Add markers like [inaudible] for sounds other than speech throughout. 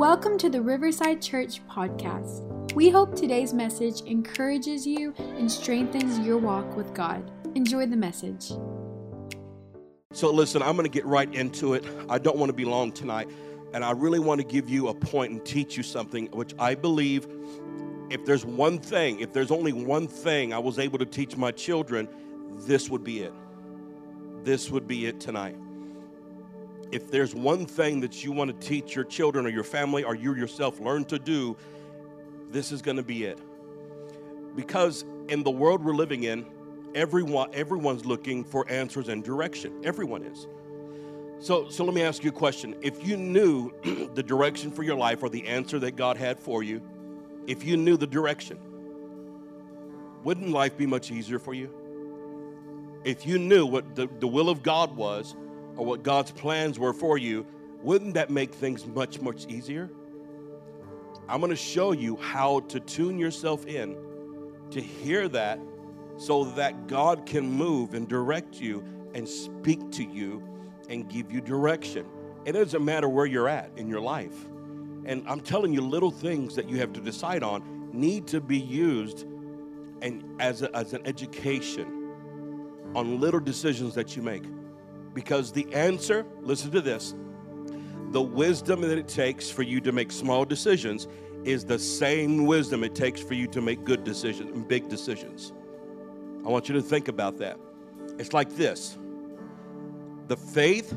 Welcome to the Riverside Church podcast. We hope today's message encourages you and strengthens your walk with God. Enjoy the message. So, listen, I'm going to get right into it. I don't want to be long tonight, and I really want to give you a point and teach you something which I believe if there's one thing, if there's only one thing I was able to teach my children, this would be it. This would be it tonight. If there's one thing that you want to teach your children or your family or you yourself learn to do, this is going to be it. Because in the world we're living in, everyone everyone's looking for answers and direction. Everyone is. So so let me ask you a question. If you knew [clears throat] the direction for your life or the answer that God had for you, if you knew the direction, wouldn't life be much easier for you? If you knew what the, the will of God was or what God's plans were for you, wouldn't that make things much, much easier? I'm going to show you how to tune yourself in to hear that so that God can move and direct you and speak to you and give you direction. It doesn't matter where you're at in your life. And I'm telling you, little things that you have to decide on need to be used and as, a, as an education on little decisions that you make. Because the answer, listen to this, the wisdom that it takes for you to make small decisions is the same wisdom it takes for you to make good decisions and big decisions. I want you to think about that. It's like this the faith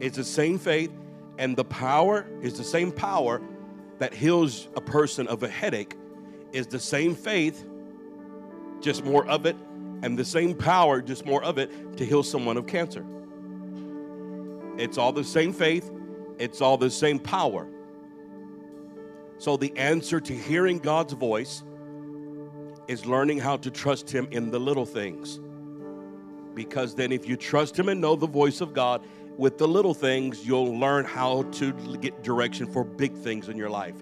is the same faith, and the power is the same power that heals a person of a headache, is the same faith, just more of it and the same power, just more of it, to heal someone of cancer. It's all the same faith, it's all the same power. So, the answer to hearing God's voice is learning how to trust Him in the little things. Because then, if you trust Him and know the voice of God with the little things, you'll learn how to get direction for big things in your life.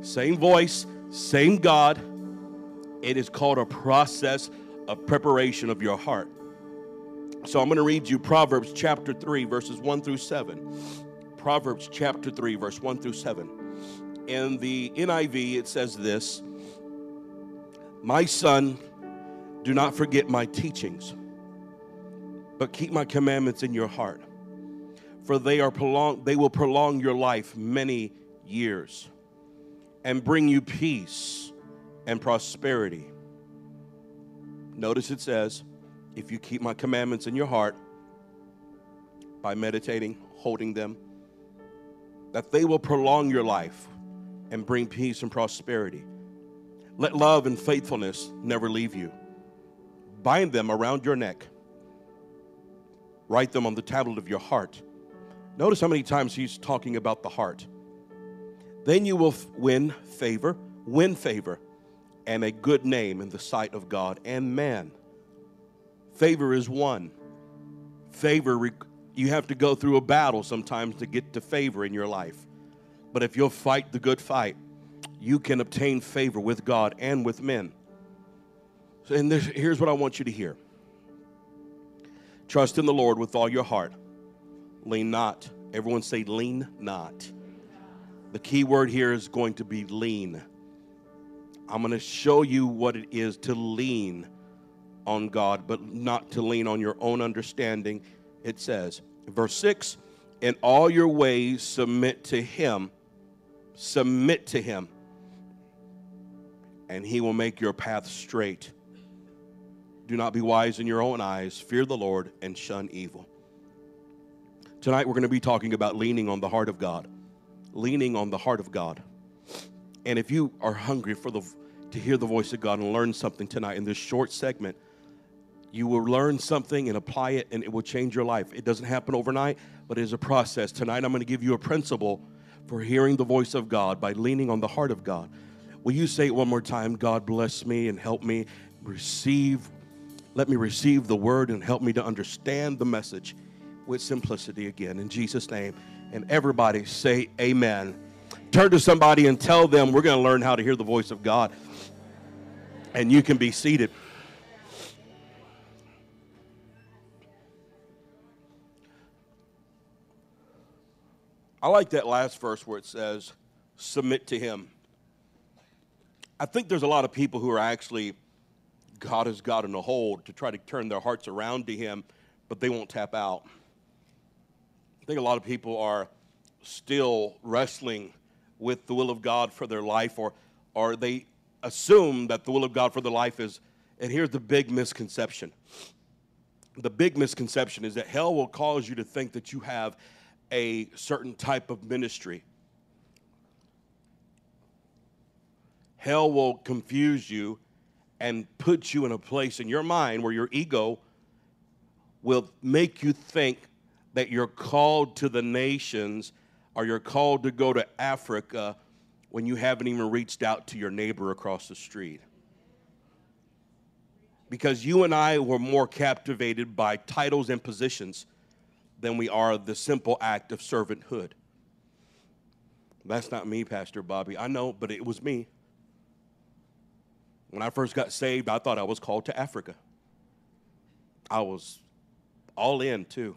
Same voice, same God. It is called a process of preparation of your heart. So I'm going to read you Proverbs chapter 3, verses 1 through 7. Proverbs chapter 3, verse 1 through 7. In the NIV, it says this My son, do not forget my teachings, but keep my commandments in your heart, for they, are prolong, they will prolong your life many years and bring you peace and prosperity. Notice it says, if you keep my commandments in your heart by meditating, holding them, that they will prolong your life and bring peace and prosperity. Let love and faithfulness never leave you. Bind them around your neck. Write them on the tablet of your heart. Notice how many times he's talking about the heart. Then you will win favor, win favor and a good name in the sight of God and man. Favor is one. Favor, you have to go through a battle sometimes to get to favor in your life. But if you'll fight the good fight, you can obtain favor with God and with men. And this, here's what I want you to hear Trust in the Lord with all your heart. Lean not. Everyone say, lean not. The key word here is going to be lean. I'm going to show you what it is to lean on God, but not to lean on your own understanding. It says, verse 6 In all your ways, submit to Him. Submit to Him, and He will make your path straight. Do not be wise in your own eyes. Fear the Lord and shun evil. Tonight, we're going to be talking about leaning on the heart of God. Leaning on the heart of God. And if you are hungry for the to hear the voice of God and learn something tonight in this short segment, you will learn something and apply it, and it will change your life. It doesn't happen overnight, but it is a process. Tonight, I'm going to give you a principle for hearing the voice of God by leaning on the heart of God. Will you say it one more time? God bless me and help me receive. Let me receive the word and help me to understand the message with simplicity again. In Jesus' name. And everybody say, Amen. Turn to somebody and tell them we're going to learn how to hear the voice of God and you can be seated. I like that last verse where it says, submit to Him. I think there's a lot of people who are actually, God has got in a hold to try to turn their hearts around to Him, but they won't tap out. I think a lot of people are still wrestling with the will of God for their life, or, or they assume that the will of God for their life is, and here's the big misconception. The big misconception is that hell will cause you to think that you have a certain type of ministry. Hell will confuse you and put you in a place in your mind where your ego will make you think that you're called to the nations or you're called to go to Africa when you haven't even reached out to your neighbor across the street. Because you and I were more captivated by titles and positions than we are the simple act of servanthood. That's not me, Pastor Bobby. I know, but it was me. When I first got saved, I thought I was called to Africa. I was all in, too.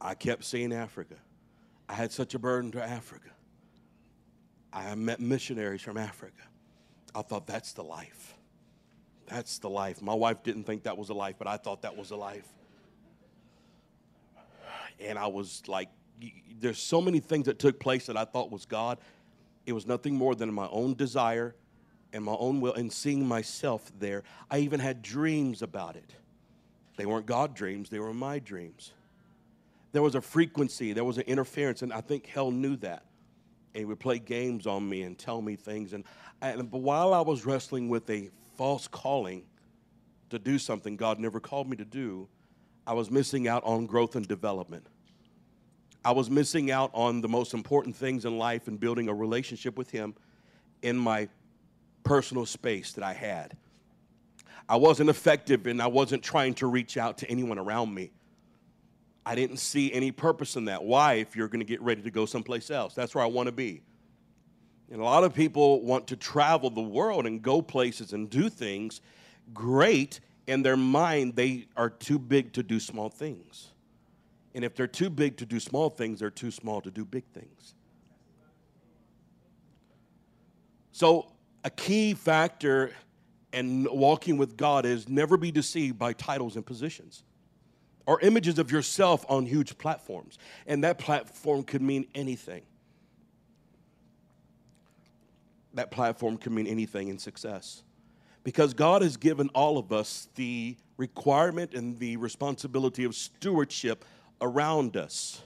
I kept seeing Africa. I had such a burden to Africa. I met missionaries from Africa. I thought that's the life. That's the life. My wife didn't think that was a life, but I thought that was a life. And I was like, there's so many things that took place that I thought was God. It was nothing more than my own desire and my own will and seeing myself there. I even had dreams about it. They weren't God dreams, they were my dreams. There was a frequency, there was an interference, and I think hell knew that and he would play games on me and tell me things. And, and but while I was wrestling with a false calling to do something God never called me to do, I was missing out on growth and development. I was missing out on the most important things in life and building a relationship with Him in my personal space that I had. I wasn't effective and I wasn't trying to reach out to anyone around me. I didn't see any purpose in that. Why, if you're going to get ready to go someplace else? That's where I want to be. And a lot of people want to travel the world and go places and do things great. In their mind, they are too big to do small things. And if they're too big to do small things, they're too small to do big things. So, a key factor in walking with God is never be deceived by titles and positions or images of yourself on huge platforms. And that platform could mean anything. That platform could mean anything in success. Because God has given all of us the requirement and the responsibility of stewardship around us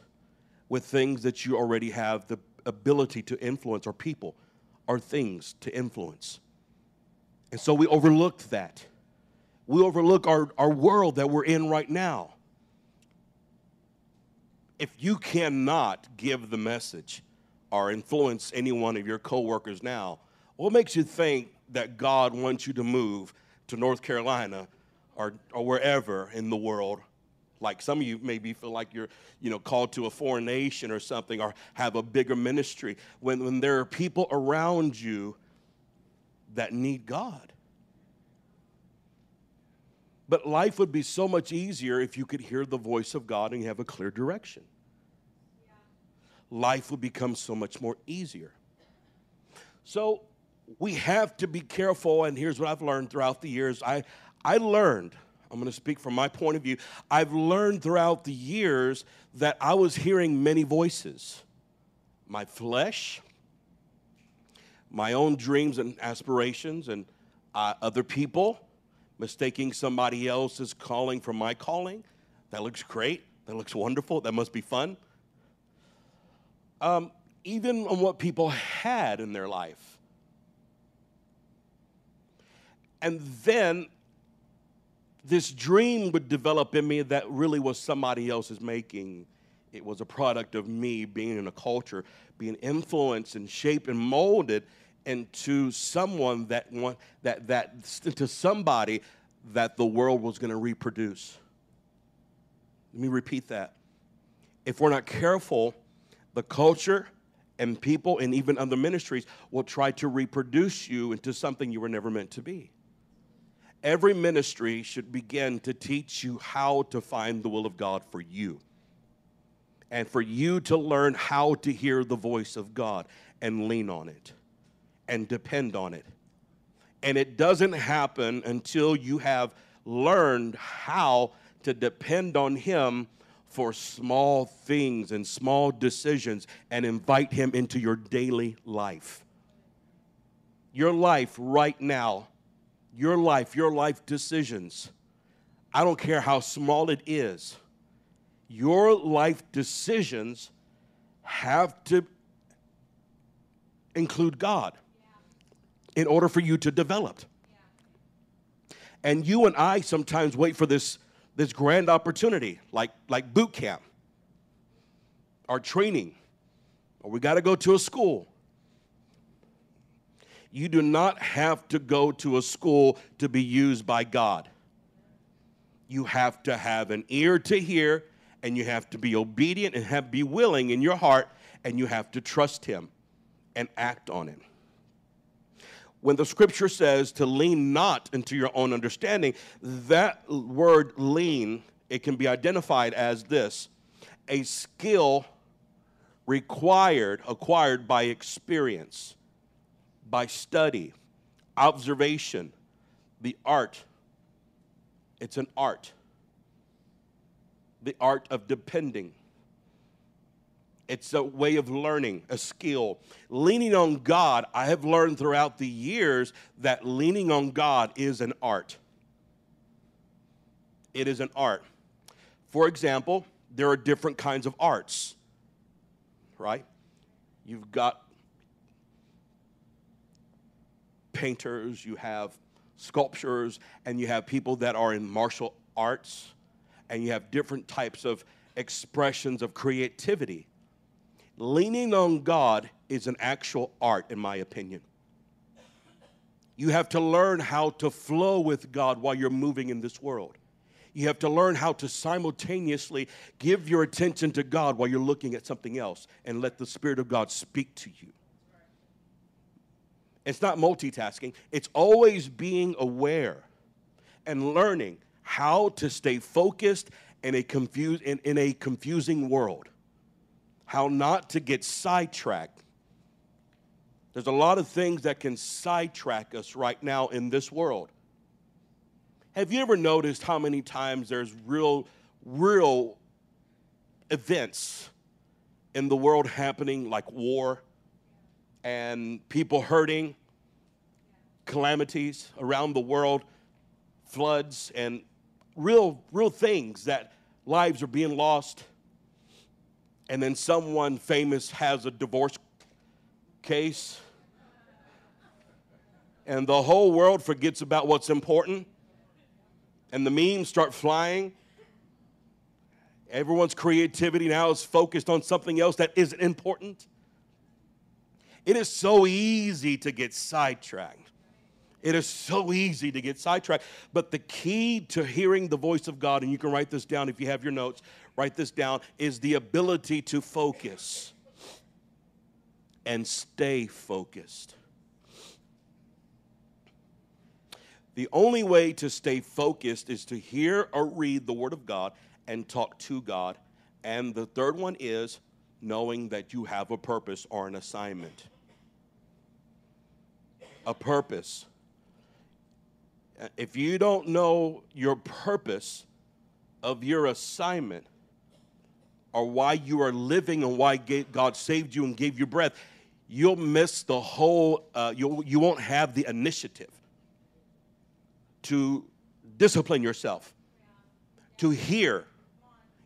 with things that you already have the ability to influence, or people, or things to influence. And so we overlooked that. We overlook our, our world that we're in right now if you cannot give the message or influence any one of your coworkers now, what makes you think that God wants you to move to North Carolina or, or wherever in the world? Like some of you maybe feel like you're, you know, called to a foreign nation or something or have a bigger ministry when, when there are people around you that need God. But life would be so much easier if you could hear the voice of God and you have a clear direction. Yeah. Life would become so much more easier. So we have to be careful, and here's what I've learned throughout the years. I, I learned, I'm going to speak from my point of view, I've learned throughout the years that I was hearing many voices my flesh, my own dreams and aspirations, and uh, other people mistaking somebody else's calling for my calling. That looks great. That looks wonderful. That must be fun. Um, even on what people had in their life. And then this dream would develop in me that really was somebody else's making. It was a product of me being in a culture, being influenced and shaped and molded into someone that that that to somebody that the world was going to reproduce. Let me repeat that. If we're not careful, the culture and people and even other ministries will try to reproduce you into something you were never meant to be. Every ministry should begin to teach you how to find the will of God for you. and for you to learn how to hear the voice of God and lean on it and depend on it. And it doesn't happen until you have learned how to depend on Him for small things and small decisions and invite Him into your daily life. Your life right now, your life, your life decisions, I don't care how small it is, your life decisions have to include God in order for you to develop. And you and I sometimes wait for this, this grand opportunity, like, like boot camp, or training, or we got to go to a school. You do not have to go to a school to be used by God. You have to have an ear to hear, and you have to be obedient and have, be willing in your heart, and you have to trust Him and act on it when the scripture says to lean not into your own understanding, that word lean, it can be identified as this a skill required, acquired by experience, by study, observation, the art. It's an art. The art of depending it's a way of learning, a skill. Leaning on God, I have learned throughout the years that leaning on God is an art. It is an art. For example, there are different kinds of arts, right? You've got painters, you have sculptures, and you have people that are in martial arts, and you have different types of expressions of creativity leaning on God is an actual art, in my opinion. You have to learn how to flow with God while you're moving in this world. You have to learn how to simultaneously give your attention to God while you're looking at something else and let the Spirit of God speak to you. It's not multitasking, it's always being aware and learning how to stay focused in a, confuse, in, in a confusing world how not to get sidetracked. There's a lot of things that can sidetrack us right now in this world. Have you ever noticed how many times there's real, real events in the world happening, like war and people hurting, calamities around the world, floods, and real, real things that lives are being lost? and then someone famous has a divorce case, and the whole world forgets about what's important, and the memes start flying. Everyone's creativity now is focused on something else that isn't important. It is so easy to get sidetracked. It is so easy to get sidetracked. But the key to hearing the voice of God, and you can write this down if you have your notes, write this down, is the ability to focus and stay focused. The only way to stay focused is to hear or read the Word of God and talk to God. And the third one is knowing that you have a purpose or an assignment. A purpose. If you don't know your purpose of your assignment, or why you are living and why God saved you and gave you breath, you'll miss the whole, uh, you'll, you won't have the initiative to discipline yourself, to hear,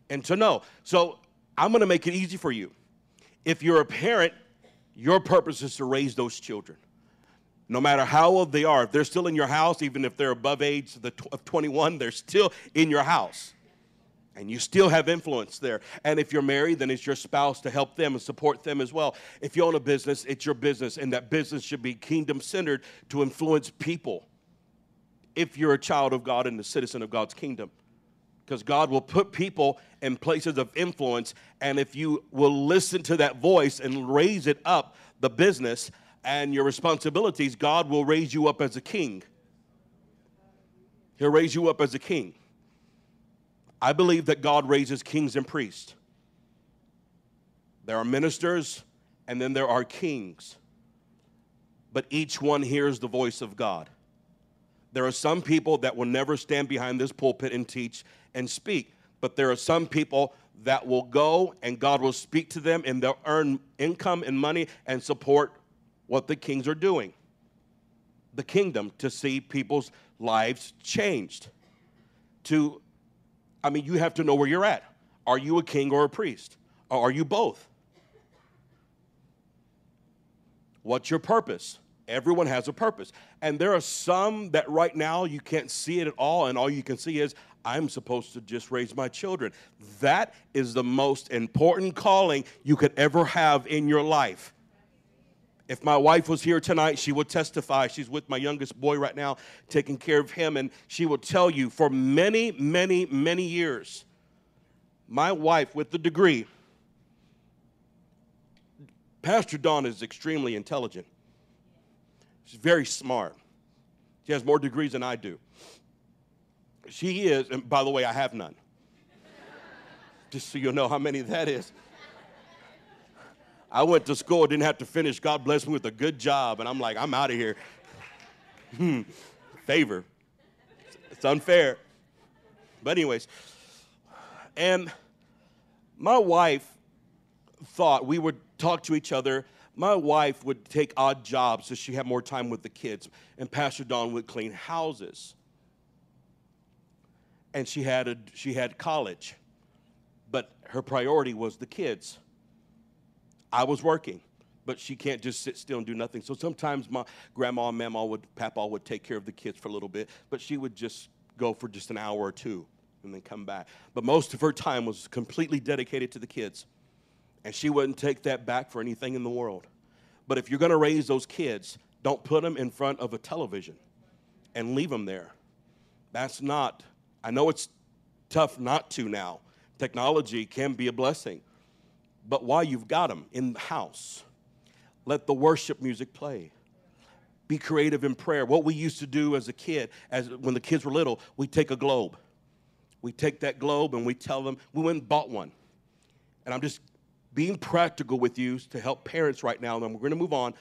and to know. So I'm going to make it easy for you. If you're a parent, your purpose is to raise those children. No matter how old they are, if they're still in your house, even if they're above age of 21, they're still in your house and you still have influence there. And if you're married, then it's your spouse to help them and support them as well. If you own a business, it's your business, and that business should be kingdom centered to influence people. If you're a child of God and a citizen of God's kingdom, because God will put people in places of influence, and if you will listen to that voice and raise it up, the business and your responsibilities, God will raise you up as a king. He'll raise you up as a king. I believe that God raises kings and priests. There are ministers, and then there are kings. But each one hears the voice of God. There are some people that will never stand behind this pulpit and teach and speak, but there are some people that will go and God will speak to them and they'll earn income and money and support what the kings are doing. The kingdom to see people's lives changed. To, I mean, you have to know where you're at. Are you a king or a priest? Or are you both? What's your purpose? Everyone has a purpose. And there are some that right now you can't see it at all, and all you can see is, I'm supposed to just raise my children. That is the most important calling you could ever have in your life. If my wife was here tonight, she would testify. She's with my youngest boy right now, taking care of him, and she will tell you for many, many, many years, my wife with the degree, Pastor Dawn is extremely intelligent. She's very smart. She has more degrees than I do. She is, and by the way, I have none. [laughs] Just so you'll know how many that is. I went to school, didn't have to finish. God blessed me with a good job, and I'm like, I'm out of here. [laughs] Hmm, favor. It's unfair. But, anyways, and my wife thought we would talk to each other my wife would take odd jobs so she had more time with the kids, and Pastor Dawn would clean houses. And she had, a, she had college, but her priority was the kids. I was working, but she can't just sit still and do nothing. So sometimes my grandma and mama would, papa would take care of the kids for a little bit, but she would just go for just an hour or two and then come back. But most of her time was completely dedicated to the kids. And she wouldn't take that back for anything in the world. But if you're going to raise those kids, don't put them in front of a television and leave them there. That's not, I know it's tough not to now. Technology can be a blessing. But while you've got them in the house, let the worship music play. Be creative in prayer. What we used to do as a kid, as when the kids were little, we take a globe. We take that globe and we tell them, we went and bought one. And I'm just being practical with you to help parents right now, and then we're going to move on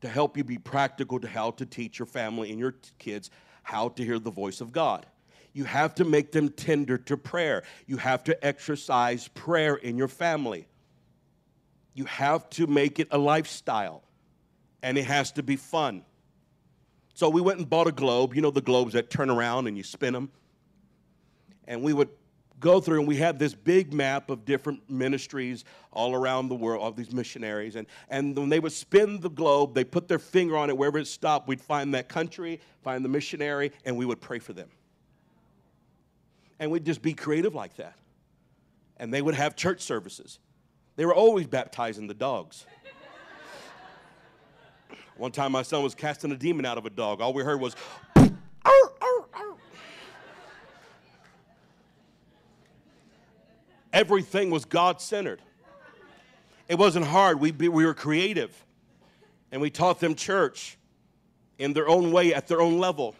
to help you be practical to how to teach your family and your kids how to hear the voice of God. You have to make them tender to prayer. You have to exercise prayer in your family. You have to make it a lifestyle, and it has to be fun. So we went and bought a globe. You know the globes that turn around and you spin them? And we would go through and we had this big map of different ministries all around the world, all these missionaries. And, and when they would spin the globe, they put their finger on it, wherever it stopped, we'd find that country, find the missionary, and we would pray for them. And we'd just be creative like that. And they would have church services. They were always baptizing the dogs. One time my son was casting a demon out of a dog. All we heard was, Everything was God centered. It wasn't hard. We, we were creative. And we taught them church in their own way, at their own level.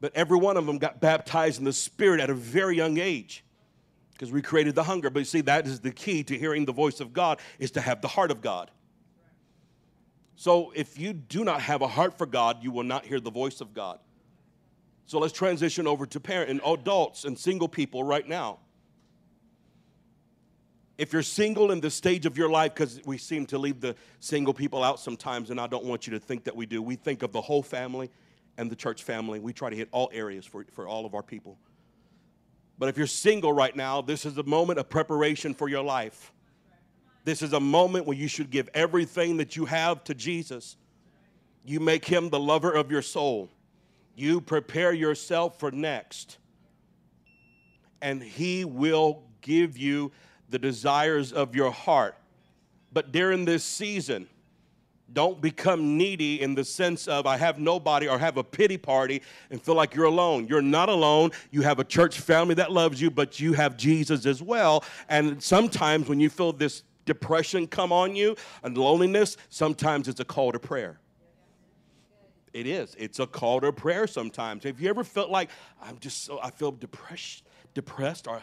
But every one of them got baptized in the Spirit at a very young age because we created the hunger. But you see, that is the key to hearing the voice of God is to have the heart of God. So if you do not have a heart for God, you will not hear the voice of God. So let's transition over to parent and adults and single people right now. If you're single in the stage of your life, because we seem to leave the single people out sometimes, and I don't want you to think that we do. We think of the whole family and the church family. We try to hit all areas for, for all of our people. But if you're single right now, this is a moment of preparation for your life. This is a moment when you should give everything that you have to Jesus. You make him the lover of your soul. You prepare yourself for next. And he will give you the desires of your heart. But during this season, don't become needy in the sense of I have nobody or have a pity party and feel like you're alone. You're not alone. You have a church family that loves you, but you have Jesus as well. And sometimes when you feel this depression come on you and loneliness, sometimes it's a call to prayer. It is. It's a call to prayer sometimes. Have you ever felt like I'm just so I feel depressed, depressed or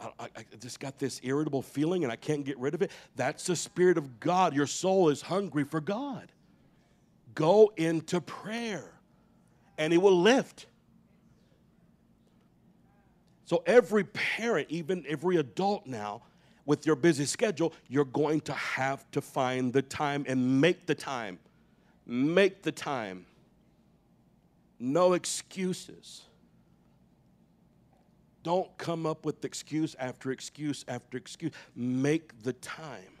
I, I, I just got this irritable feeling and I can't get rid of it. That's the Spirit of God. Your soul is hungry for God. Go into prayer and it will lift. So, every parent, even every adult now, with your busy schedule, you're going to have to find the time and make the time. Make the time. No excuses. Don't come up with excuse after excuse after excuse. Make the time.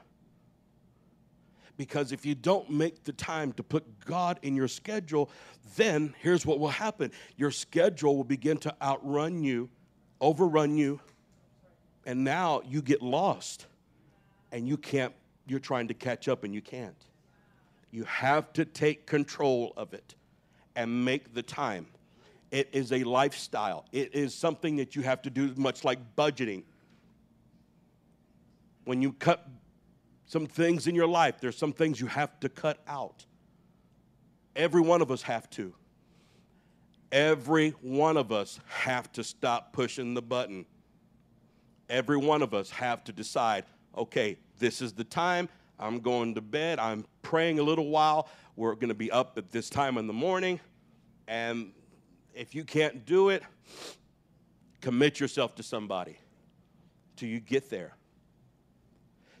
Because if you don't make the time to put God in your schedule, then here's what will happen your schedule will begin to outrun you, overrun you, and now you get lost and you can't, you're trying to catch up and you can't. You have to take control of it and make the time. It is a lifestyle, it is something that you have to do, much like budgeting. When you cut some things in your life, there's some things you have to cut out. Every one of us have to. Every one of us have to stop pushing the button every one of us have to decide okay, this is the time. I'm going to bed. I'm praying a little while. We're going to be up at this time in the morning. And if you can't do it, commit yourself to somebody till you get there.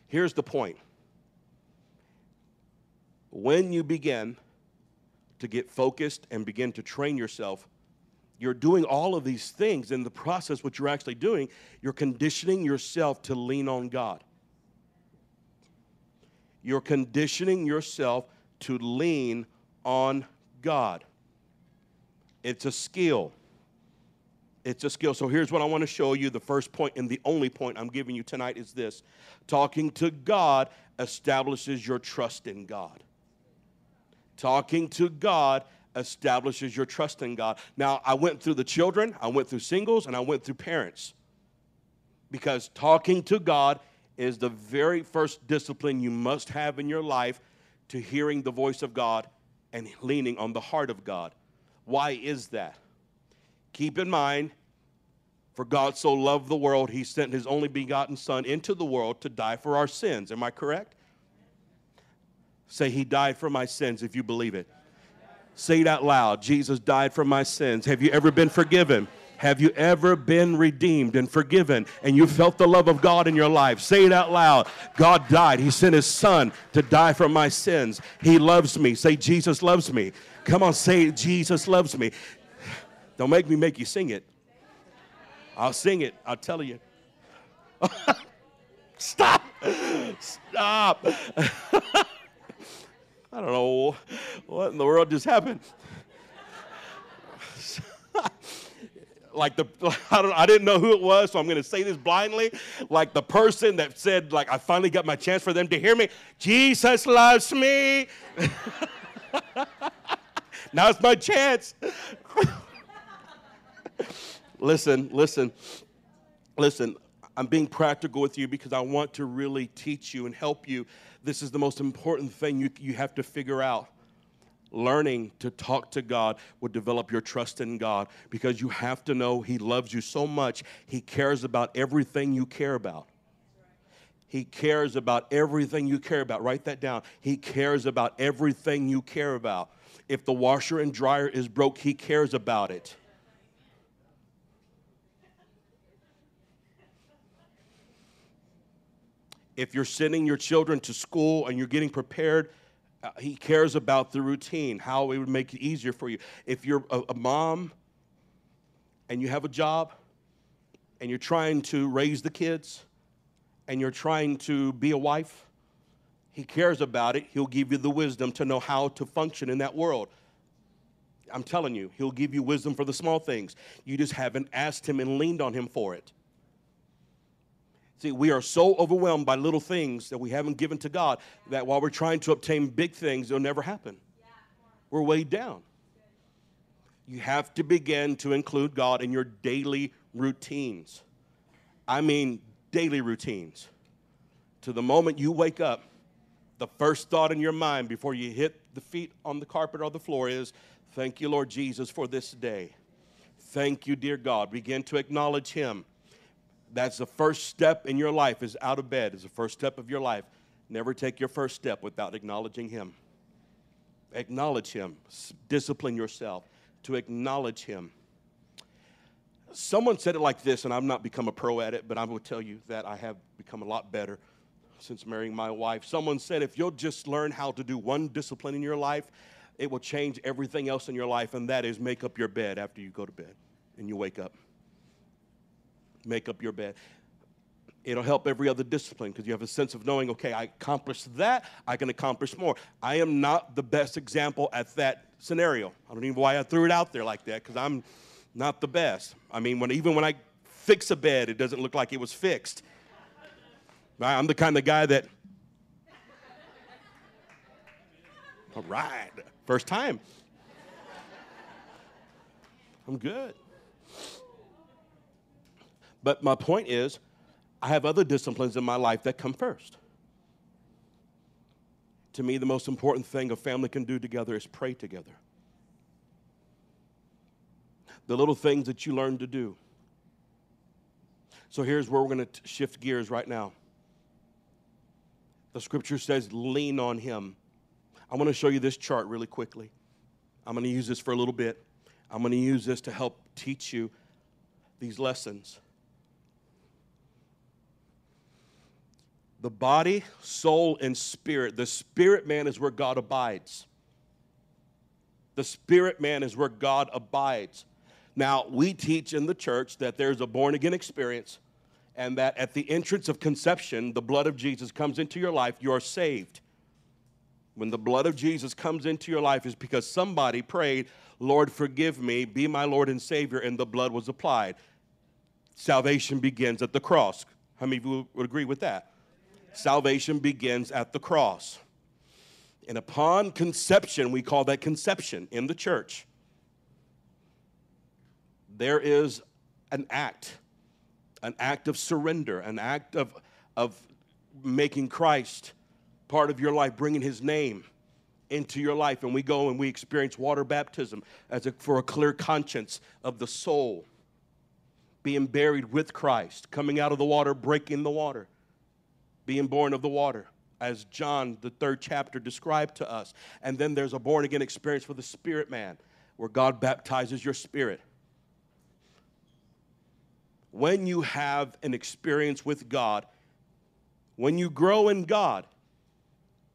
Here's the point. When you begin to get focused and begin to train yourself you're doing all of these things in the process what you're actually doing you're conditioning yourself to lean on god. You're conditioning yourself to lean on god it's a skill it's a skill so here's what i want to show you the first point and the only point i'm giving you tonight is this talking to god establishes your trust in god talking to god establishes your trust in God. Now, I went through the children, I went through singles, and I went through parents. Because talking to God is the very first discipline you must have in your life to hearing the voice of God and leaning on the heart of God. Why is that? Keep in mind, for God so loved the world, he sent his only begotten Son into the world to die for our sins. Am I correct? Say, He died for my sins if you believe it. Say it out loud Jesus died for my sins. Have you ever been forgiven? Have you ever been redeemed and forgiven and you felt the love of God in your life? Say it out loud. God died. He sent his son to die for my sins. He loves me. Say, Jesus loves me. Come on, say, Jesus loves me. Don't make me make you sing it. I'll sing it. I'll tell you. [laughs] Stop. Stop. [laughs] I don't know what in the world just happened. [laughs] like the I, don't, I didn't know who it was, so I'm going to say this blindly. Like the person that said, like I finally got my chance for them to hear me. Jesus loves me. Now it's my chance. listen, listen, listen. I'm being practical with you because I want to really teach you and help you this is the most important thing you, you have to figure out. Learning to talk to God will develop your trust in God because you have to know He loves you so much, He cares about everything you care about. He cares about everything you care about. Write that down. He cares about everything you care about. If the washer and dryer is broke, He cares about it. if you're sending your children to school and you're getting prepared, uh, he cares about the routine, how it would make it easier for you. If you're a, a mom and you have a job and you're trying to raise the kids and you're trying to be a wife, he cares about it. He'll give you the wisdom to know how to function in that world. I'm telling you, he'll give you wisdom for the small things. You just haven't asked him and leaned on him for it. See, we are so overwhelmed by little things that we haven't given to God that while we're trying to obtain big things, it'll never happen. We're weighed down. You have to begin to include God in your daily routines. I mean, daily routines. To the moment you wake up, the first thought in your mind before you hit the feet on the carpet or the floor is, Thank you, Lord Jesus, for this day. Thank you, dear God. Begin to acknowledge Him That's the first step in your life is out of bed, is the first step of your life. Never take your first step without acknowledging Him. Acknowledge Him. Discipline yourself to acknowledge Him. Someone said it like this, and I've not become a pro at it, but I will tell you that I have become a lot better since marrying my wife. Someone said if you'll just learn how to do one discipline in your life, it will change everything else in your life, and that is make up your bed after you go to bed and you wake up. Make up your bed. It'll help every other discipline because you have a sense of knowing, okay, I accomplished that, I can accomplish more. I am not the best example at that scenario. I don't even know why I threw it out there like that because I'm not the best. I mean, when, even when I fix a bed, it doesn't look like it was fixed. I'm the kind of guy that, all right, first time. I'm good. But my point is, I have other disciplines in my life that come first. To me, the most important thing a family can do together is pray together. The little things that you learn to do. So here's where we're going to shift gears right now. The scripture says, lean on him. I want to show you this chart really quickly. I'm going to use this for a little bit. I'm going to use this to help teach you these lessons. the body, soul, and spirit. The spirit man is where God abides. The spirit man is where God abides. Now, we teach in the church that there's a born again experience and that at the entrance of conception, the blood of Jesus comes into your life, you're saved. When the blood of Jesus comes into your life, is because somebody prayed, Lord, forgive me, be my Lord and Savior, and the blood was applied. Salvation begins at the cross. How many of you would agree with that? Salvation begins at the cross. And upon conception, we call that conception in the church, there is an act, an act of surrender, an act of, of making Christ part of your life, bringing his name into your life. And we go and we experience water baptism as a, for a clear conscience of the soul, being buried with Christ, coming out of the water, breaking the water being born of the water, as John, the third chapter, described to us. And then there's a born again experience for the spirit man, where God baptizes your spirit. When you have an experience with God, when you grow in God,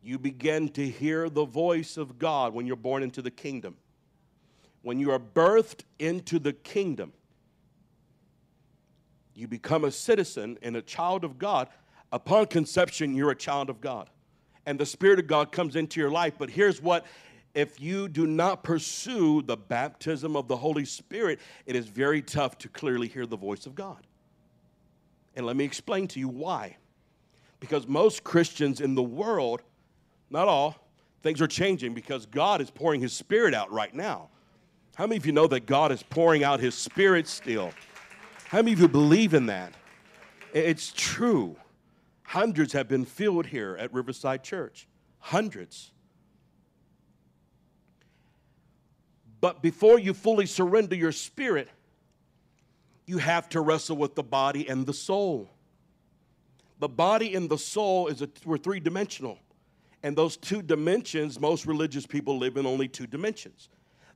you begin to hear the voice of God when you're born into the kingdom. When you are birthed into the kingdom, you become a citizen and a child of God Upon conception, you're a child of God. And the Spirit of God comes into your life. But here's what if you do not pursue the baptism of the Holy Spirit, it is very tough to clearly hear the voice of God. And let me explain to you why. Because most Christians in the world, not all, things are changing because God is pouring His Spirit out right now. How many of you know that God is pouring out His Spirit still? How many of you believe in that? It's true. Hundreds have been filled here at Riverside Church. Hundreds. But before you fully surrender your spirit, you have to wrestle with the body and the soul. The body and the soul is a, we're three dimensional. And those two dimensions, most religious people live in only two dimensions.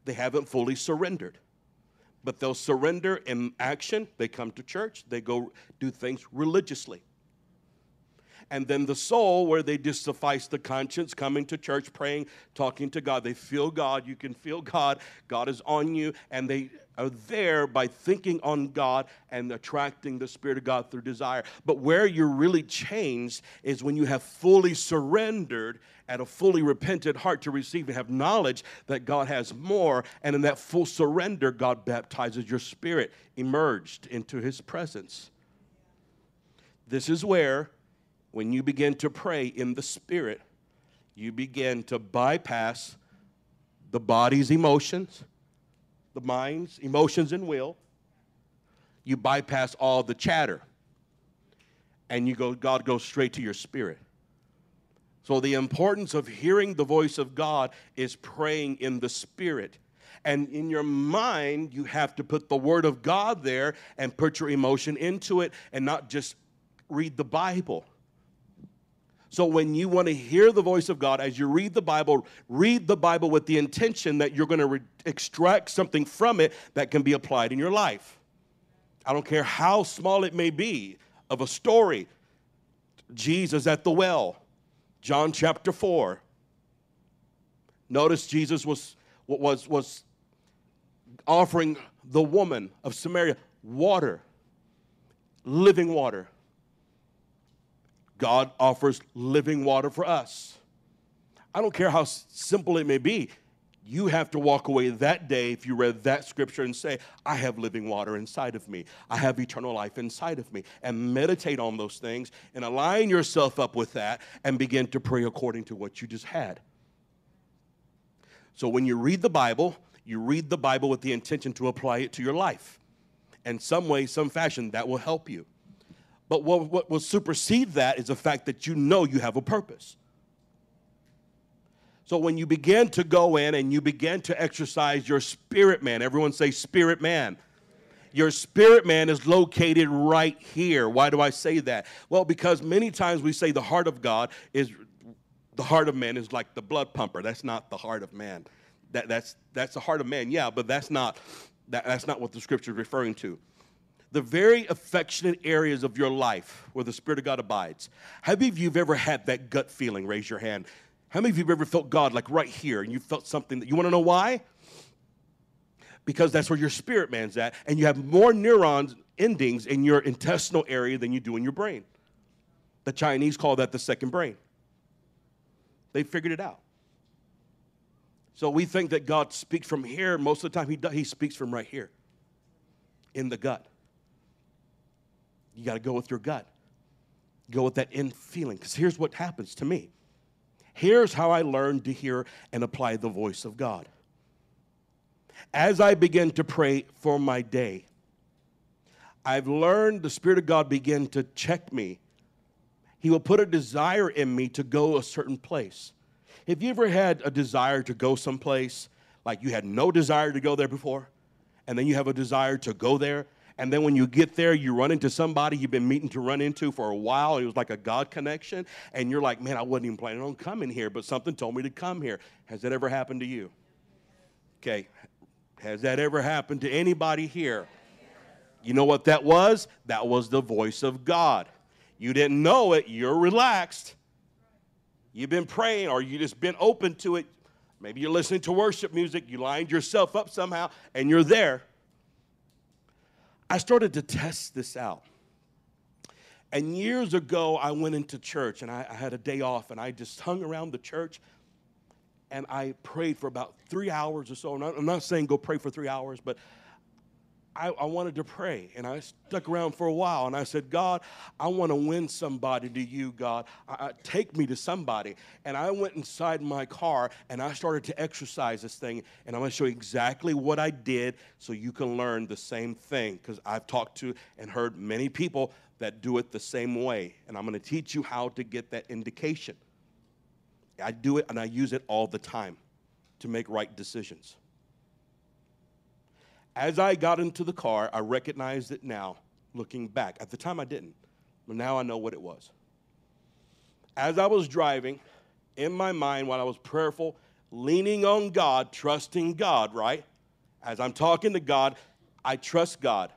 They haven't fully surrendered. But they'll surrender in action. They come to church, they go do things religiously and then the soul, where they just suffice the conscience, coming to church, praying, talking to God. They feel God. You can feel God. God is on you, and they are there by thinking on God and attracting the Spirit of God through desire. But where you're really changed is when you have fully surrendered and a fully repentant heart to receive and have knowledge that God has more. And in that full surrender, God baptizes your spirit, emerged into His presence. This is where when you begin to pray in the Spirit, you begin to bypass the body's emotions, the mind's emotions and will. You bypass all the chatter. And you go, God goes straight to your spirit. So, the importance of hearing the voice of God is praying in the spirit. And in your mind, you have to put the Word of God there and put your emotion into it and not just read the Bible. So when you want to hear the voice of God as you read the Bible, read the Bible with the intention that you're going to re- extract something from it that can be applied in your life. I don't care how small it may be of a story. Jesus at the well, John chapter 4. Notice Jesus was, was, was offering the woman of Samaria water, living water. God offers living water for us. I don't care how simple it may be. You have to walk away that day if you read that scripture and say, I have living water inside of me. I have eternal life inside of me. And meditate on those things and align yourself up with that and begin to pray according to what you just had. So when you read the Bible, you read the Bible with the intention to apply it to your life. In some way, some fashion, that will help you. But what, what will supersede that is the fact that you know you have a purpose. So when you begin to go in and you begin to exercise your spirit man, everyone say spirit man. Your spirit man is located right here. Why do I say that? Well, because many times we say the heart of God is the heart of man is like the blood pumper. That's not the heart of man. That, that's, that's the heart of man, yeah, but that's not, that, that's not what the scripture is referring to. The very affectionate areas of your life where the Spirit of God abides. How many of you have ever had that gut feeling? Raise your hand. How many of you have ever felt God like right here and you felt something that you want to know why? Because that's where your spirit man's at, and you have more neurons endings in your intestinal area than you do in your brain. The Chinese call that the second brain. They figured it out. So we think that God speaks from here. Most of the time, He, does, he speaks from right here in the gut. You got to go with your gut, go with that in feeling. Because here's what happens to me. Here's how I learned to hear and apply the voice of God. As I begin to pray for my day, I've learned the Spirit of God begin to check me. He will put a desire in me to go a certain place. Have you ever had a desire to go someplace like you had no desire to go there before, and then you have a desire to go there, and then when you get there, you run into somebody you've been meeting to run into for a while. It was like a God connection. And you're like, man, I wasn't even planning on coming here, but something told me to come here. Has that ever happened to you? Okay. Has that ever happened to anybody here? You know what that was? That was the voice of God. You didn't know it, you're relaxed. You've been praying or you just been open to it. Maybe you're listening to worship music, you lined yourself up somehow, and you're there. I started to test this out. And years ago, I went into church and I, I, had a day off and I just hung around the church and I prayed for about three hours or so. And I'm not saying go pray for three hours, but I, I, wanted to pray and I stuck around for a while and I said, God, I want to win somebody to you, God. I, I, take me to somebody. And I went inside my car and I started to exercise this thing. And I'm going to show you exactly what I did so you can learn the same thing because I've talked to and heard many people that do it the same way. And I'm going to teach you how to get that indication. I do it and I use it all the time to make right decisions. As I got into the car, I recognized it now, looking back. At the time, I didn't, but now I know what it was. As I was driving, in my mind, while I was prayerful, leaning on God, trusting God, right? As I'm talking to God, I trust God.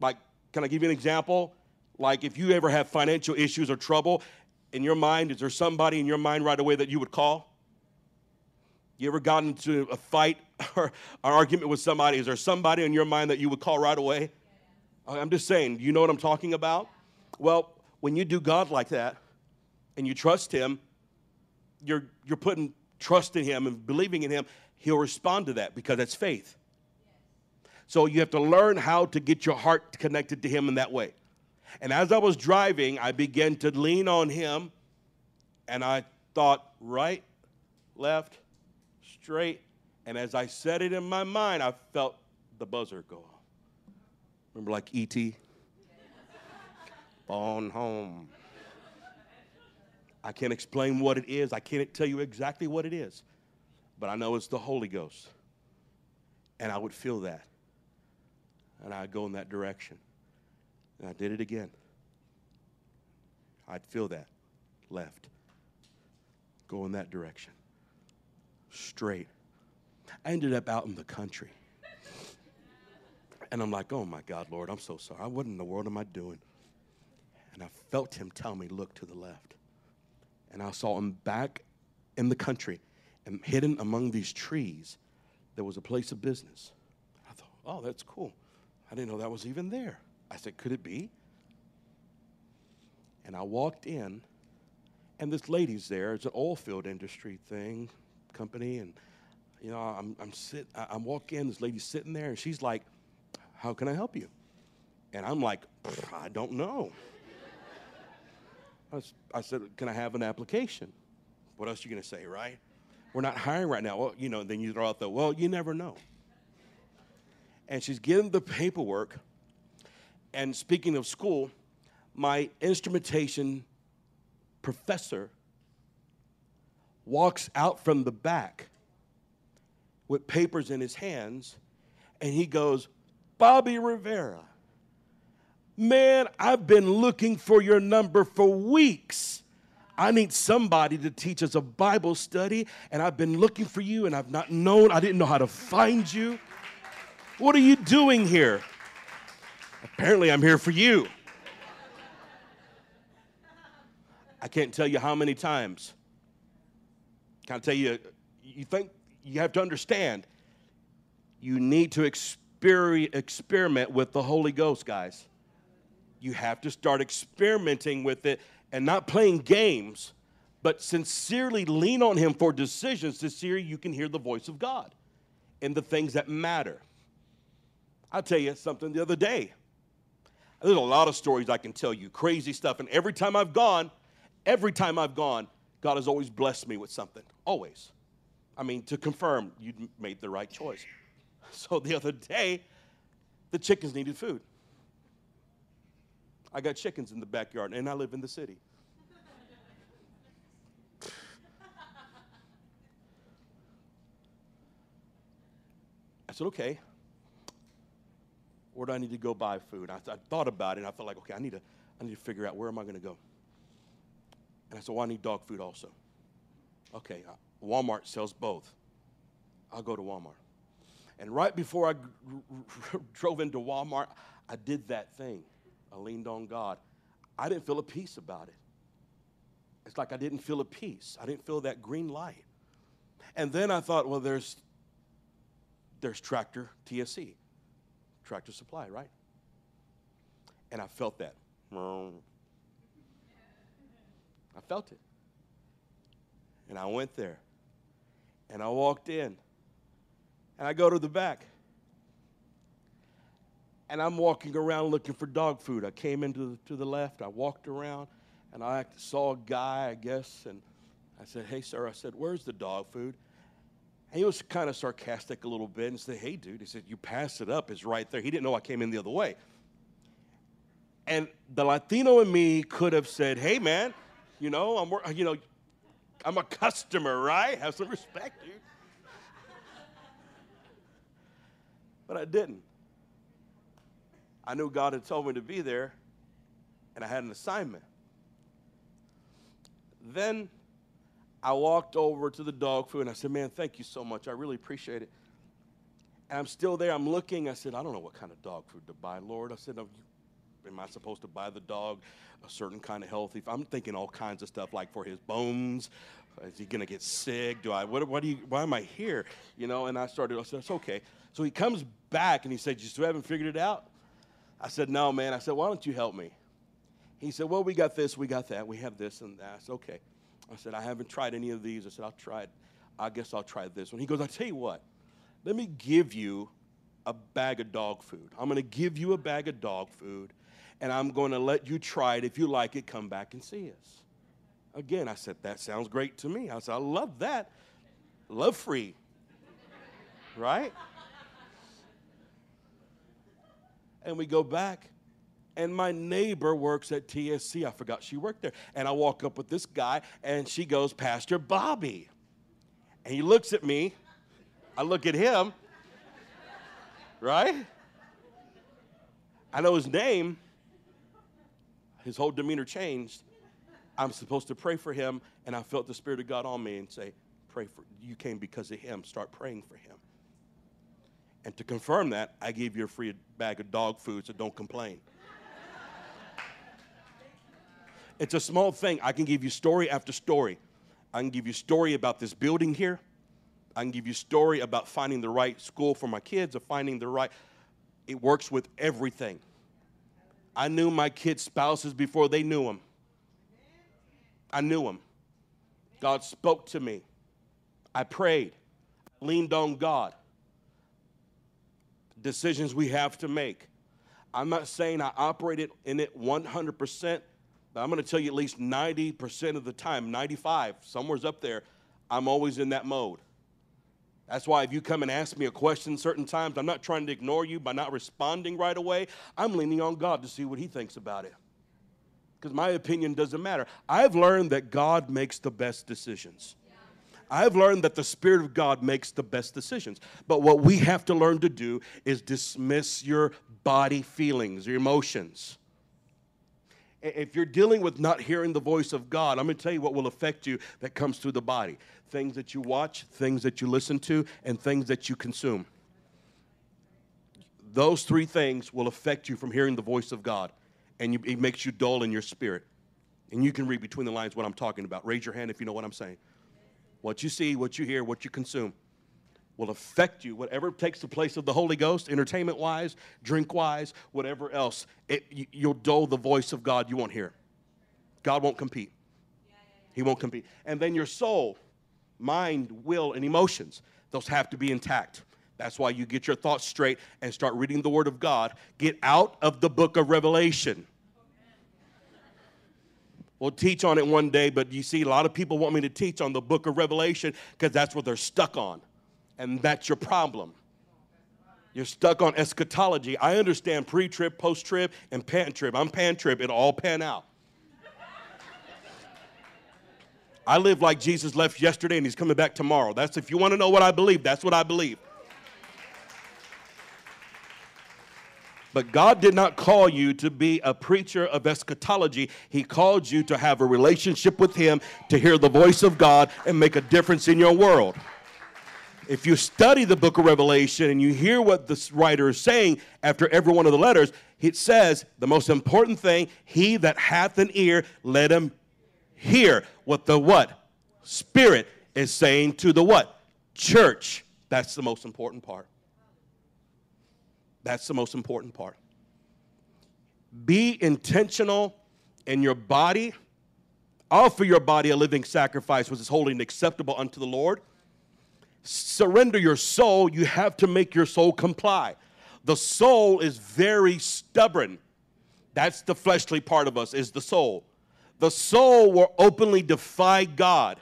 Like, can I give you an example? Like, if you ever have financial issues or trouble in your mind, is there somebody in your mind right away that you would call? You ever gotten into a fight [laughs] or an argument with somebody? Is there somebody in your mind that you would call right away? I'm just saying, you know what I'm talking about? Well, when you do God like that and you trust Him, you're, you're putting trust in Him and believing in Him, He'll respond to that because that's faith. So you have to learn how to get your heart connected to Him in that way. And as I was driving, I began to lean on Him and I thought, right, left, straight. And as I said it in my mind, I felt the buzzer go off. Remember, like E.T.? Phone [laughs] home. I can't explain what it is. I can't tell you exactly what it is. But I know it's the Holy Ghost. And I would feel that. And I'd go in that direction. And I did it again. I'd feel that. Left. Go in that direction. Straight. I ended up out in the country. And I'm like, oh my God, Lord, I'm so sorry. What in the world am I doing? And I felt him tell me, look to the left. And I saw him back in the country and hidden among these trees, there was a place of business. I thought, oh, that's cool. I didn't know that was even there. I said, could it be? And I walked in, and this lady's there. It's an oil field industry thing, company, and you know, I'm I'm sit, I'm walking in. This lady's sitting there, and she's like, "How can I help you?" And I'm like, "I don't know." I, was, I said, "Can I have an application?" What else are you to say, right? We're not hiring right now. Well, you know, then you throw out the, well, you never know. And she's getting the paperwork. And speaking of school, my instrumentation professor walks out from the back with papers in his hands and he goes, Bobby Rivera, man, I've been looking for your number for weeks. I need somebody to teach us a Bible study, and I've been looking for you, and I've not known, I didn't know how to find you. What are you doing here? Apparently, I'm here for you. I can't tell you how many times. Can I tell you, you think you have to understand, you need to exper- experiment with the Holy Ghost, guys. You have to start experimenting with it and not playing games, but sincerely lean on Him for decisions, sincerely you can hear the voice of God in the things that matter. I'll tell you something the other day. There's a lot of stories I can tell you, crazy stuff. And every time I've gone, every time I've gone, God has always blessed me with something. Always. I mean, to confirm you made the right choice. [laughs] So the other day, the chickens needed food. I got chickens in the backyard, and I live in the city. I said, okay. Where do I need to go buy food? I, I thought about it, and I felt like, okay, I need to, I need to figure out where am I going to go. And I said, well, I need dog food also. Okay, uh, Walmart sells both. I'll go to Walmart. And right before I [laughs] drove into Walmart, I did that thing. I leaned on God. I didn't feel a peace about it. It's like I didn't feel a peace. I didn't feel that green light. And then I thought, well, there's there's tractor TSC, tractor supply, right? And I felt that. [laughs] I felt it. And I went there. And I walked in. And I go to the back and I'm walking around looking for dog food. I came into the, to the left, I walked around, and I saw a guy, I guess, and I said, Hey, sir, I said, Where's the dog food? And he was kind of sarcastic a little bit and said, Hey, dude, he said, You pass it up, it's right there. He didn't know I came in the other way. And the Latino in me could have said, Hey, man, you know, I'm, you know, I'm a customer, right? Have some respect, dude. But I didn't. I knew God had told me to be there, and I had an assignment. Then I walked over to the dog food and I said, Man, thank you so much. I really appreciate it. And I'm still there. I'm looking. I said, I don't know what kind of dog food to buy, Lord. I said, Am I supposed to buy the dog a certain kind of healthy? I'm thinking all kinds of stuff like for his bones. Is he gonna get sick? Do I? What? What do you? Why am I here? You know? And I started. I said, "It's okay." So he comes back and he said, "You still haven't figured it out?" I said, No, man. I said, Why don't you help me? He said, Well, we got this, we got that, we have this and that. I said, Okay. I said, I haven't tried any of these. I said, I'll try it. I guess I'll try this one. He goes, I'll tell you what, let me give you a bag of dog food. I'm going to give you a bag of dog food, and I'm going to let you try it. If you like it, come back and see us. Again, I said, That sounds great to me. I said, I love that. Love free. right? and we go back. And my neighbor works at TSC. I forgot she worked there. And I walk up with this guy, and she goes, Pastor Bobby. And he looks at me. I look at him. right? I know his name. His whole demeanor changed. I'm supposed to pray for him, and I felt the Spirit of God on me and say, Pray for you came because of him. Start praying for him. And to confirm that, I gave you a free bag of dog food, so don't complain. it's a small thing. I can give you story after story. I can give you story about this building here. I can give you story about finding the right school for my kids or finding the right. It works with everything. I knew my kids' spouses before they knew them. I knew them. God spoke to me. I prayed, leaned on God. Decisions we have to make. I'm not saying I operated in it 100%, but I'm going to tell you at least 90% of the time, 95, somewhere's up there, I'm always in that mode. That's why if you come and ask me a question certain times, I'm not trying to ignore you by not responding right away. I'm leaning on God to see what He thinks about it. Because my opinion doesn't matter. I've learned that God makes the best decisions. I've learned that the Spirit of God makes the best decisions. But what we have to learn to do is dismiss your body feelings, your emotions. If you're dealing with not hearing the voice of God, I'm going to tell you what will affect you that comes through the body things that you watch, things that you listen to, and things that you consume. Those three things will affect you from hearing the voice of God, and you, it makes you dull in your spirit. And you can read between the lines what I'm talking about. Raise your hand if you know what I'm saying. What you see, what you hear, what you consume will affect you. Whatever takes the place of the Holy Ghost, entertainment wise, drink wise, whatever else, it, you'll dull the voice of God. You won't hear. God won't compete. He won't compete. And then your soul, mind, will, and emotions, those have to be intact. That's why you get your thoughts straight and start reading the Word of God. Get out of the book of Revelation. We'll teach on it one day, but you see, a lot of people want me to teach on the book of Revelation because that's what they're stuck on. And that's your problem. You're stuck on eschatology. I understand pre trib, post trib, and pan trib. I'm pan trib, It'll all pan out. I live like Jesus left yesterday and he's coming back tomorrow. That's if you want to know what I believe, that's what I believe. But God did not call you to be a preacher of eschatology. He called you to have a relationship with Him, to hear the voice of God, and make a difference in your world. If you study the book of Revelation and you hear what the writer is saying after every one of the letters, it says the most important thing, he that hath an ear, let him hear what the what? Spirit is saying to the what? Church. That's the most important part. That's the most important part. Be intentional in your body. Offer your body a living sacrifice, which is holy and acceptable unto the Lord. Surrender your soul. You have to make your soul comply. The soul is very stubborn. That's the fleshly part of us, is the soul. The soul will openly defy God.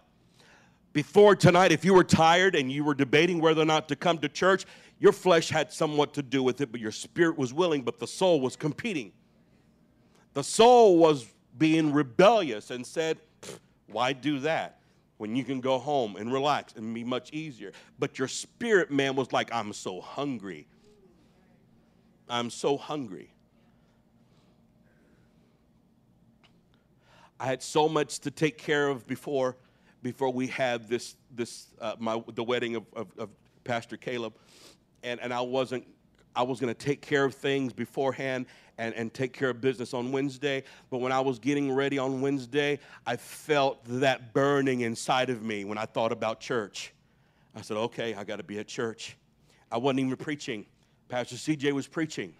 Before tonight, if you were tired and you were debating whether or not to come to church, your flesh had somewhat to do with it, but your spirit was willing, but the soul was competing. The soul was being rebellious and said, Why do that? When you can go home and relax and be much easier. But your spirit man was like, I'm so hungry. I'm so hungry. I had so much to take care of before before we had this this uh, my the wedding of, of, of Pastor Caleb and, and I wasn't, I was going to take care of things beforehand and, and take care of business on Wednesday. But when I was getting ready on Wednesday, I felt that burning inside of me when I thought about church. I said, okay, I got to be at church. I wasn't even preaching. Pastor CJ was preaching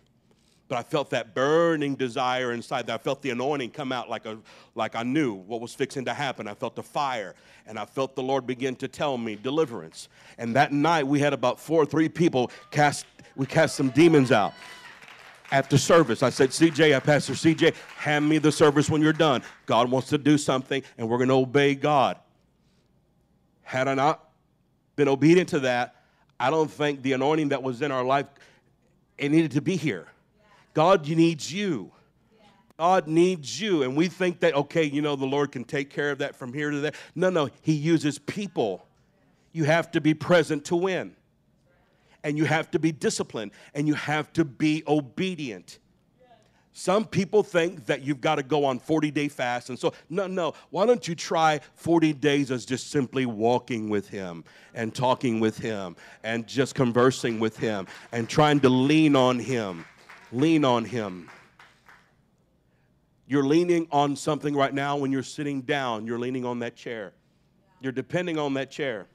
but I felt that burning desire inside. That I felt the anointing come out like a like I knew what was fixing to happen. I felt the fire, and I felt the Lord begin to tell me deliverance. And that night we had about four or three people cast. We cast some demons out. After service, I said, CJ, I uh, Pastor CJ, hand me the service when you're done. God wants to do something, and we're going to obey God. Had I not been obedient to that, I don't think the anointing that was in our life it needed to be here. God needs you. God needs you. And we think that, okay, you know, the Lord can take care of that from here to there. No, no, He uses people. You have to be present to win. And you have to be disciplined and you have to be obedient. Some people think that you've got to go on 40 day fast. And so, no, no. Why don't you try 40 days as just simply walking with Him and talking with Him and just conversing with Him and trying to lean on Him? Lean on Him. You're leaning on something right now when you're sitting down, you're leaning on that chair. You're depending on that chair.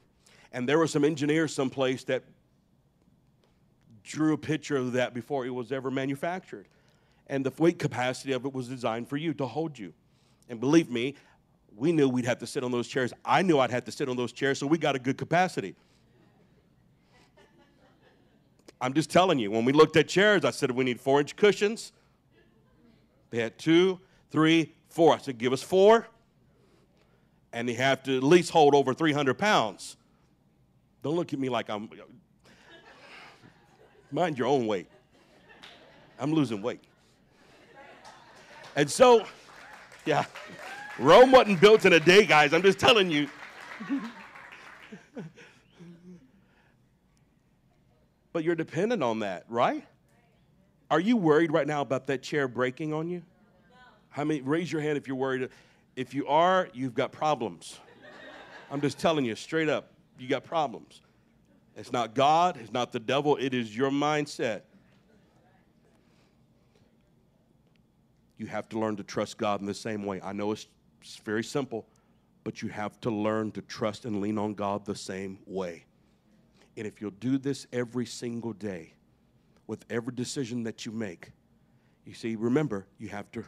And there were some engineers someplace that drew a picture of that before it was ever manufactured and the weight capacity of it was designed for you to hold you. And believe me, we knew we'd have to sit on those chairs. I knew I'd have to sit on those chairs, so we got a good capacity. I'm just telling you, when we looked at chairs, I said we need four inch cushions. They had two, three, four. I said, give us four. And they have to at least hold over 300 pounds. Don't look at me like I'm. Mind your own weight. I'm losing weight. And so, yeah, Rome wasn't built in a day, guys. I'm just telling you. but you're dependent on that, right? Are you worried right now about that chair breaking on you? How many? Raise your hand if you're worried. If you are, you've got problems. I'm just telling you straight up, you got problems. It's not God, it's not the devil, it is your mindset. you have to learn to trust God in the same way. I know it's, it's very simple, but you have to learn to trust and lean on God the same way. And if you'll do this every single day, with every decision that you make, you see, remember, you have to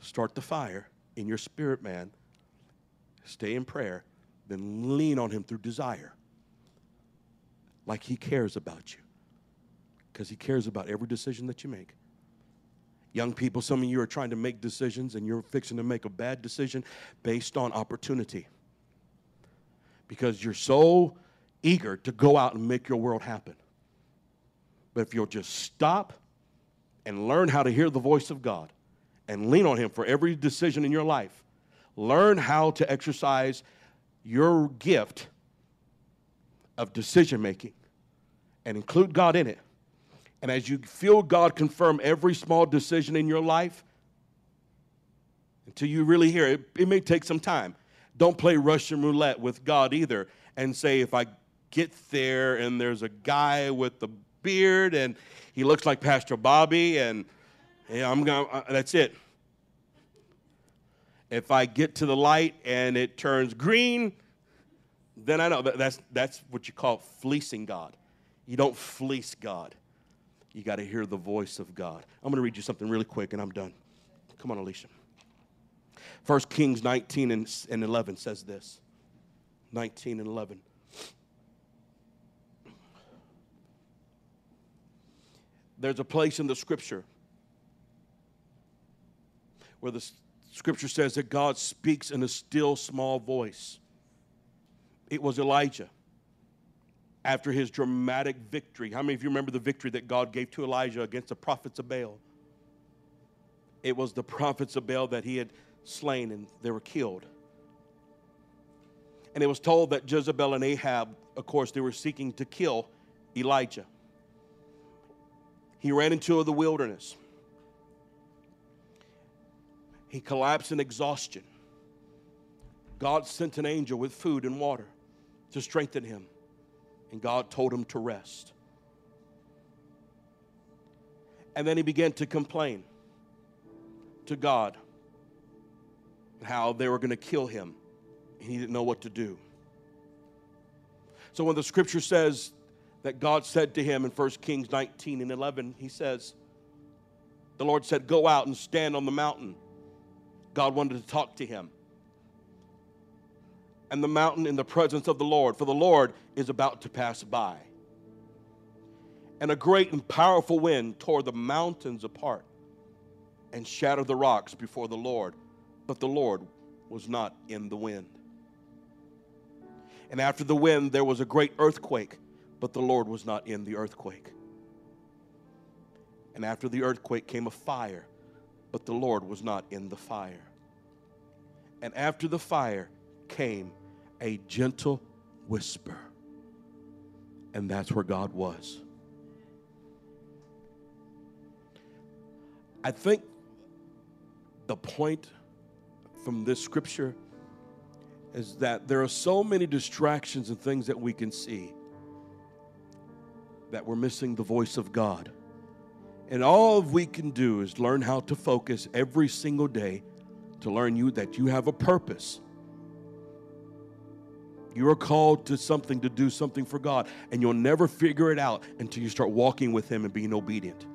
start the fire in your spirit, man. Stay in prayer, then lean on Him through desire. Like He cares about you. Because He cares about every decision that you make. Young people, some of you are trying to make decisions and you're fixing to make a bad decision based on opportunity. Because you're so eager to go out and make your world happen. But if you'll just stop and learn how to hear the voice of God and lean on Him for every decision in your life, learn how to exercise your gift of decision making and include God in it and as you feel God confirm every small decision in your life, until you really hear it, it may take some time. Don't play Russian roulette with God either and say, if I get there and there's a guy with the beard and he looks like Pastor Bobby and yeah, I'm going uh, that's it. If I get to the light and it turns green, then I know that that's, that's what you call fleecing God. You don't fleece God. You got to hear the voice of God. I'm going to read you something really quick and I'm done. Come on, Alicia. 1 Kings 19 and 11 says this 19 and 11. There's a place in the scripture where the scripture says that God speaks in a still small voice. It was Elijah after his dramatic victory. How many of you remember the victory that God gave to Elijah against the prophets of Baal? It was the prophets of Baal that he had slain and they were killed. And it was told that Jezebel and Ahab, of course, they were seeking to kill Elijah. He ran into the wilderness. He collapsed in exhaustion. God sent an angel with food and water to strengthen him and God told him to rest. And then he began to complain to God how they were going to kill him. He didn't know what to do. So when the scripture says that God said to him in 1 Kings 19 and 11, he says, The Lord said, Go out and stand on the mountain. God wanted to talk to him and the mountain in the presence of the Lord, for the Lord is about to pass by. And a great and powerful wind tore the mountains apart and shattered the rocks before the Lord, but the Lord was not in the wind. And after the wind, there was a great earthquake, but the Lord was not in the earthquake. And after the earthquake came a fire, but the Lord was not in the fire. And after the fire came a gentle whisper. And that's where God was. I think the point from this scripture is that there are so many distractions and things that we can see that we're missing the voice of God. And all we can do is learn how to focus every single day to learn you that you have a purpose. You are called to something to do something for God, and you'll never figure it out until you start walking with Him and being obedient.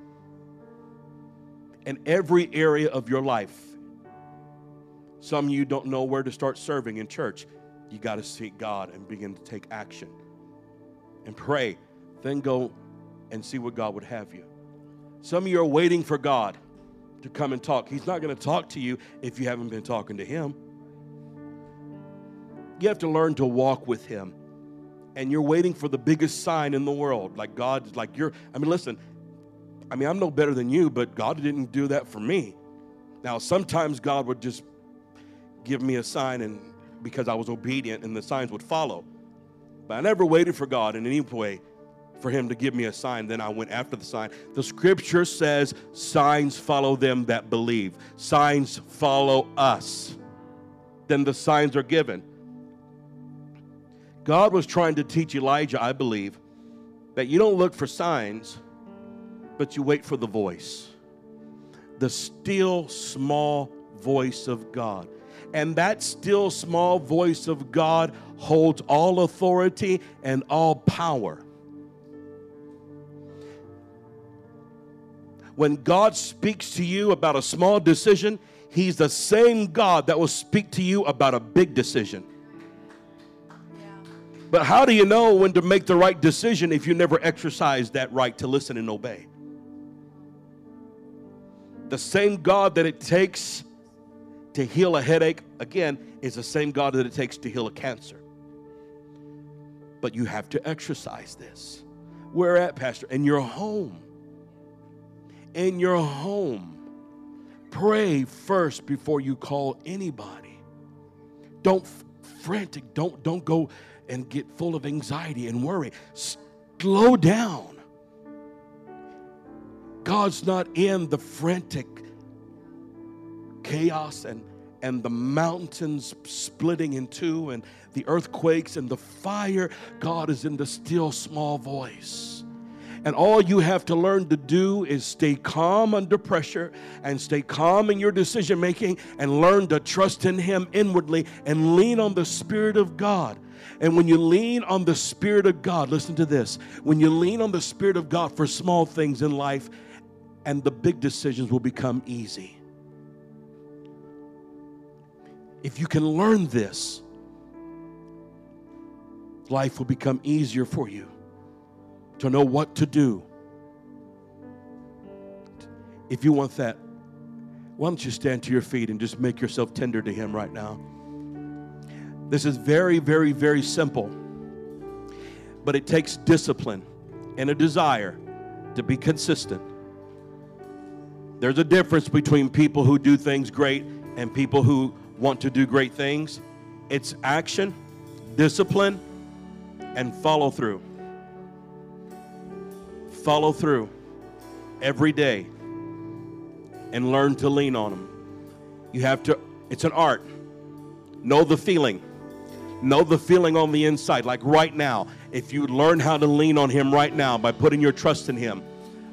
In every area of your life, some of you don't know where to start serving in church. You got to seek God and begin to take action and pray. Then go and see what God would have you. Some of you are waiting for God to come and talk. He's not going to talk to you if you haven't been talking to Him. You have to learn to walk with Him. And you're waiting for the biggest sign in the world. Like God, like you're, I mean, listen, I mean, I'm no better than you, but God didn't do that for me. Now, sometimes God would just give me a sign and because I was obedient and the signs would follow. But I never waited for God in any way for him to give me a sign. Then I went after the sign. The scripture says, signs follow them that believe, signs follow us. Then the signs are given. God was trying to teach Elijah, I believe, that you don't look for signs, but you wait for the voice. The still small voice of God. And that still small voice of God holds all authority and all power. When God speaks to you about a small decision, He's the same God that will speak to you about a big decision. But how do you know when to make the right decision if you never exercise that right to listen and obey? The same God that it takes to heal a headache, again, is the same God that it takes to heal a cancer. But you have to exercise this. Where at, Pastor? In your home in your home. Pray first before you call anybody. Don't frantic, don't don't go and get full of anxiety and worry. Slow down. God's not in the frantic chaos and and the mountains splitting in two and the earthquakes and the fire. God is in the still small voice. And all you have to learn to do is stay calm under pressure and stay calm in your decision making and learn to trust in Him inwardly and lean on the Spirit of God. And when you lean on the Spirit of God, listen to this when you lean on the Spirit of God for small things in life, and the big decisions will become easy. If you can learn this, life will become easier for you to know what to do. If you want that, why don't you stand to your feet and just make yourself tender to Him right now? This is very, very, very simple, but it takes discipline and a desire to be consistent. There's a difference between people who do things great and people who want to do great things. It's action, discipline, and follow through follow through every day and learn to lean on them. You have to, it's an art. Know the feeling. Know the feeling on the inside. Like right now, if you learn how to lean on Him right now by putting your trust in Him,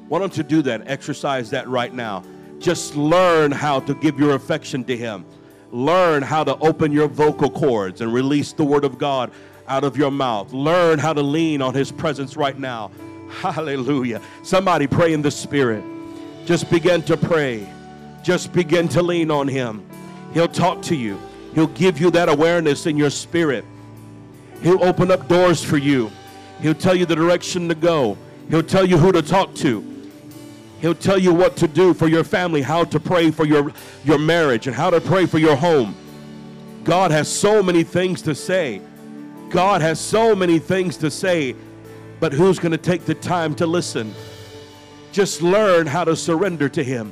why don't you do that? Exercise that right now. Just learn how to give your affection to Him. Learn how to open your vocal cords and release the Word of God out of your mouth. Learn how to lean on His presence right now. [laughs] Hallelujah. Somebody pray in the Spirit. Just begin to pray. Just begin to lean on Him. He'll talk to you, He'll give you that awareness in your spirit. He'll open up doors for you. He'll tell you the direction to go. He'll tell you who to talk to. He'll tell you what to do for your family, how to pray for your, your marriage, and how to pray for your home. God has so many things to say. God has so many things to say but who's going to take the time to listen? Just learn how to surrender to Him.